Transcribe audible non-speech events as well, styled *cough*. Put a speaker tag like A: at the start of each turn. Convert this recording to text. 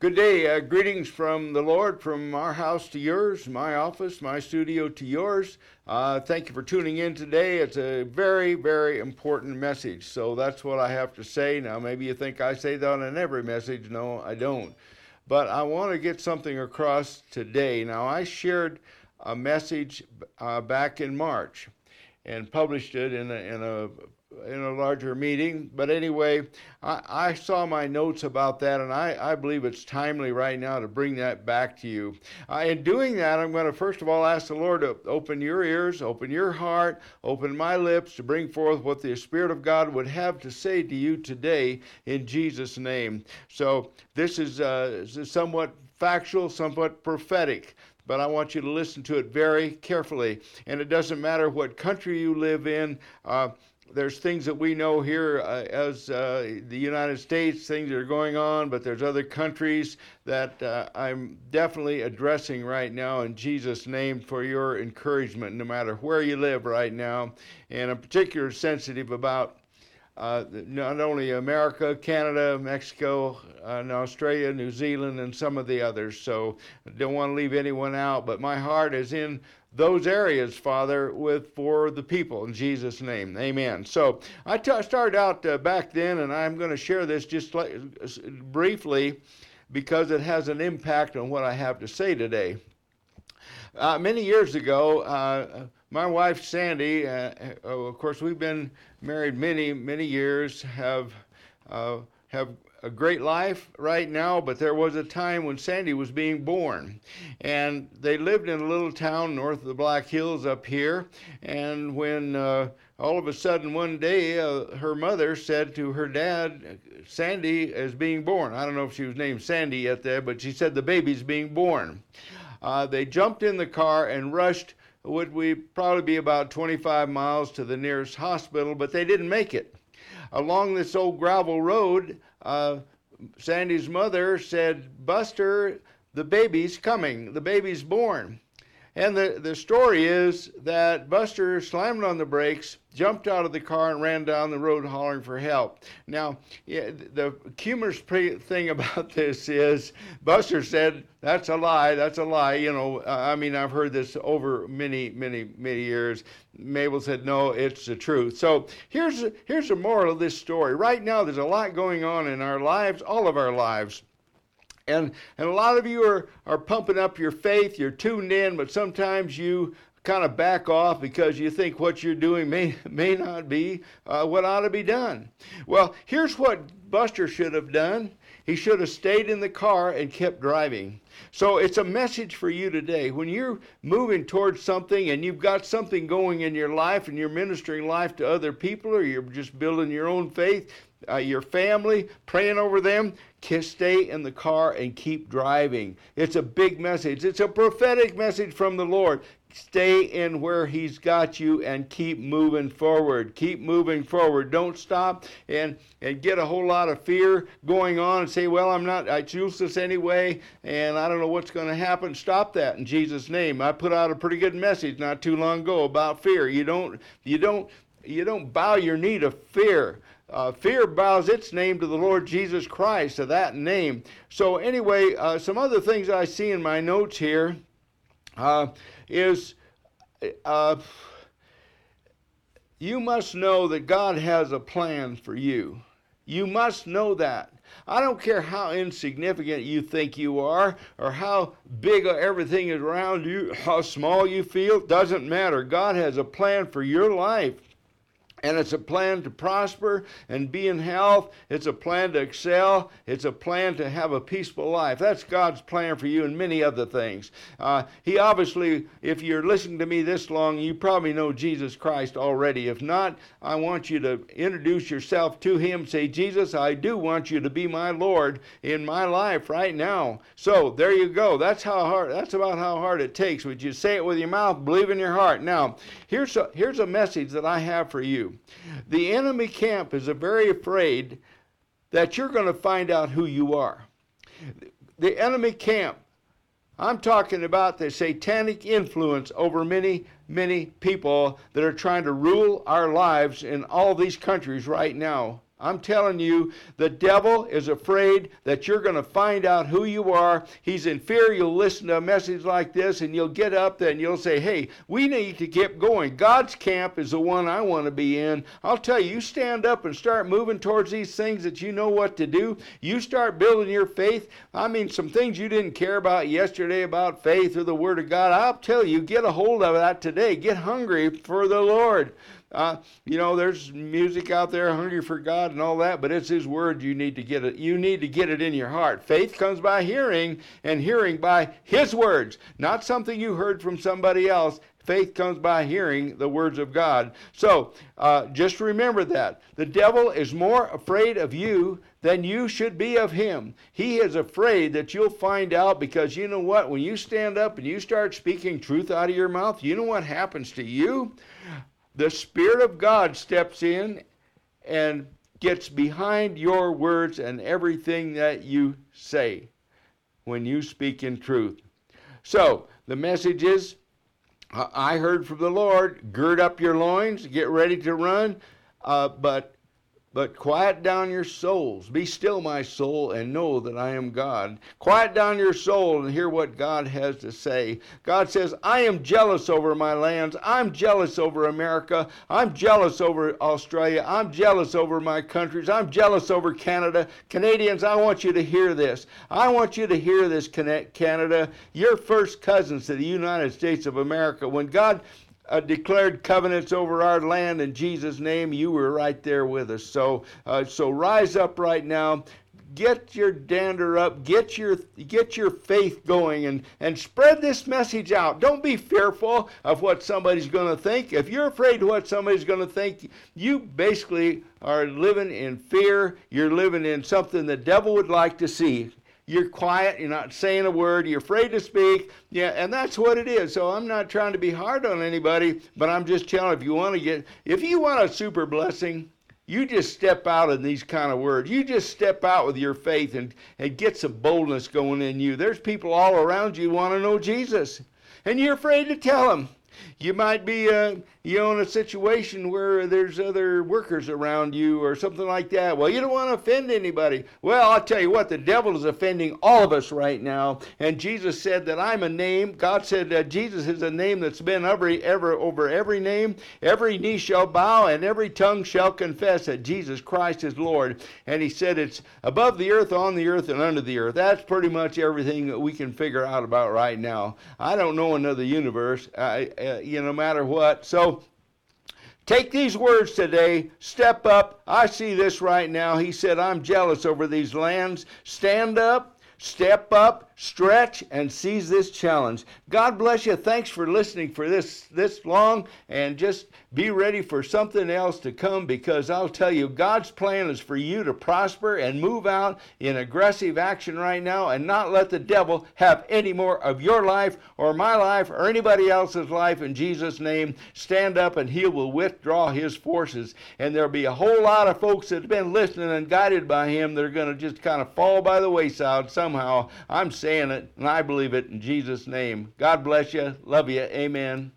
A: Good day. Uh, greetings from the Lord, from our house to yours, my office, my studio to yours. Uh, thank you for tuning in today. It's a very, very important message. So that's what I have to say. Now, maybe you think I say that in every message. No, I don't. But I want to get something across today. Now, I shared a message uh, back in March and published it in a, in a in a larger meeting. But anyway, I, I, saw my notes about that, and I, I believe it's timely right now to bring that back to you. Uh, in doing that, I'm going to first of all ask the Lord to open your ears, open your heart, open my lips to bring forth what the Spirit of God would have to say to you today in Jesus' name. So this is, uh, somewhat factual, somewhat prophetic but I want you to listen to it very carefully. And it doesn't matter what country you live in. Uh, there's things that we know here uh, as uh, the United States, things that are going on, but there's other countries that uh, I'm definitely addressing right now in Jesus' name for your encouragement, no matter where you live right now. And I'm particularly sensitive about uh, not only America, Canada, Mexico, and Australia, New Zealand, and some of the others. So I don't want to leave anyone out, but my heart is in those areas, Father, with for the people in Jesus' name. Amen. So I, t- started out uh, back then, and I'm going to share this just like, briefly because it has an impact on what I have to say today. Uh, many years ago, uh, my wife Sandy, uh, uh, of course, we've been married many, many years, have uh, have a great life right now, but there was a time when Sandy was being born. And they lived in a little town north of the Black Hills up here. And when uh, all of a sudden one day uh, her mother said to her dad, Sandy is being born. I don't know if she was named Sandy yet there, but she said the baby's being born. Uh, they jumped in the car and rushed would we probably be about 25 miles to the nearest hospital, but they didn't make it. Along this old gravel road, uh, Sandy's mother said, Buster, the baby's coming, the baby's born. And the, the story is that Buster slammed on the brakes, jumped out of the car, and ran down the road hollering for help. Now, the humorous *laughs* thing about this is Buster said, That's a lie, that's a lie. You know, uh, I mean, I've heard this over many, many, many years. Mabel said, No, it's the truth. So here's, here's the moral of this story. Right now, there's a lot going on in our lives, all of our lives. And, and a lot of you are, are pumping up your faith, you're tuned in, but sometimes you kind of back off because you think what you're doing may, *laughs* may not be uh, what ought to be done. Well, here's what Buster should have done he should have stayed in the car and kept driving. So it's a message for you today. When you're moving towards something and you've got something going in your life and you're ministering life to other people or you're just building your own faith, uh, your family, praying over them, stay in the car and keep driving. It's a big message. It's a prophetic message from the Lord. Stay in where He's got you and keep moving forward. Keep moving forward. Don't stop and, and get a whole lot of fear going on and say, Well, I'm not, I choose this anyway, and I don't know what's going to happen. Stop that in Jesus' name. I put out a pretty good message not too long ago about fear. You don't, you don't, you don't bow your knee to fear. Uh, fear bows its name to the Lord Jesus Christ, to that name. So, anyway, uh, some other things I see in my notes here uh, is uh, you must know that God has a plan for you. You must know that. I don't care how insignificant you think you are or how big everything is around you, how small you feel, doesn't matter. God has a plan for your life. And it's a plan to prosper and be in health. It's a plan to excel. It's a plan to have a peaceful life. That's God's plan for you and many other things. Uh, he obviously, if you're listening to me this long, you probably know Jesus Christ already. If not, I want you to introduce yourself to Him. Say, Jesus, I do want you to be my Lord in my life right now. So there you go. That's how hard. That's about how hard it takes. Would you say it with your mouth? Believe in your heart. Now, here's a, here's a message that I have for you. The enemy camp is very afraid that you're going to find out who you are. The enemy camp, I'm talking about the satanic influence over many, many people that are trying to rule our lives in all these countries right now I'm telling you, the devil is afraid that you're going to find out who you are. He's in fear you'll listen to a message like this and you'll get up and you'll say, hey, we need to keep going. God's camp is the one I want to be in. I'll tell you, you stand up and start moving towards these things that you know what to do. You start building your faith. I mean, some things you didn't care about yesterday about faith or the Word of God. I'll tell you, get a hold of that today. Get hungry for the Lord. Uh, you know, there's music out there, hungry for God and all that, but it's His Word. You need to get it. You need to get it in your heart. Faith comes by hearing, and hearing by His words, not something you heard from somebody else. Faith comes by hearing the words of God. So uh, just remember that. The devil is more afraid of you than you should be of him. He is afraid that you'll find out because you know what? When you stand up and you start speaking truth out of your mouth, you know what happens to you? The Spirit of God steps in and gets behind your words and everything that you say when you speak in truth. So, the message is I heard from the Lord, gird up your loins, get ready to run, uh, but but quiet down your souls. Be still, my soul, and know that I am God. Quiet down your soul and hear what God has to say. God says, I am jealous over my lands. I'm jealous over America. I'm jealous over Australia. I'm jealous over my countries. I'm jealous over Canada. Canadians, I want you to hear this. I want you to hear this, Canada. You're first cousins to the United States of America. When God uh, declared covenants over our land in Jesus' name, you were right there with us. So, uh, so rise up right now. Get your dander up. Get your get your faith going, and and spread this message out. Don't be fearful of what somebody's going to think. If you're afraid of what somebody's going to think, you basically are living in fear. You're living in something the devil would like to see you're quiet, you're not saying a word, you're afraid to speak. Yeah, and that's what it is. So I'm not trying to be hard on anybody, but I'm just telling if you want to get if you want a super blessing, you just step out in these kind of words. You just step out with your faith and, and get some boldness going in you. There's people all around you want to know Jesus. And you're afraid to tell them. You might be uh, you know, in a situation where there's other workers around you or something like that. Well, you don't want to offend anybody. Well, I'll tell you what, the devil is offending all of us right now. And Jesus said that I'm a name. God said that Jesus is a name that's been every ever over every name. Every knee shall bow and every tongue shall confess that Jesus Christ is Lord. And he said it's above the earth, on the earth, and under the earth. That's pretty much everything that we can figure out about right now. I don't know another universe, uh, uh, you know, no matter what. So Take these words today. Step up. I see this right now. He said, I'm jealous over these lands. Stand up. Step up, stretch, and seize this challenge. God bless you. Thanks for listening for this this long, and just be ready for something else to come because I'll tell you, God's plan is for you to prosper and move out in aggressive action right now and not let the devil have any more of your life or my life or anybody else's life in Jesus' name. Stand up and he will withdraw his forces. And there'll be a whole lot of folks that have been listening and guided by him that are going to just kind of fall by the wayside. Somehow. I'm saying it and I believe it in Jesus' name. God bless you. Love you. Amen.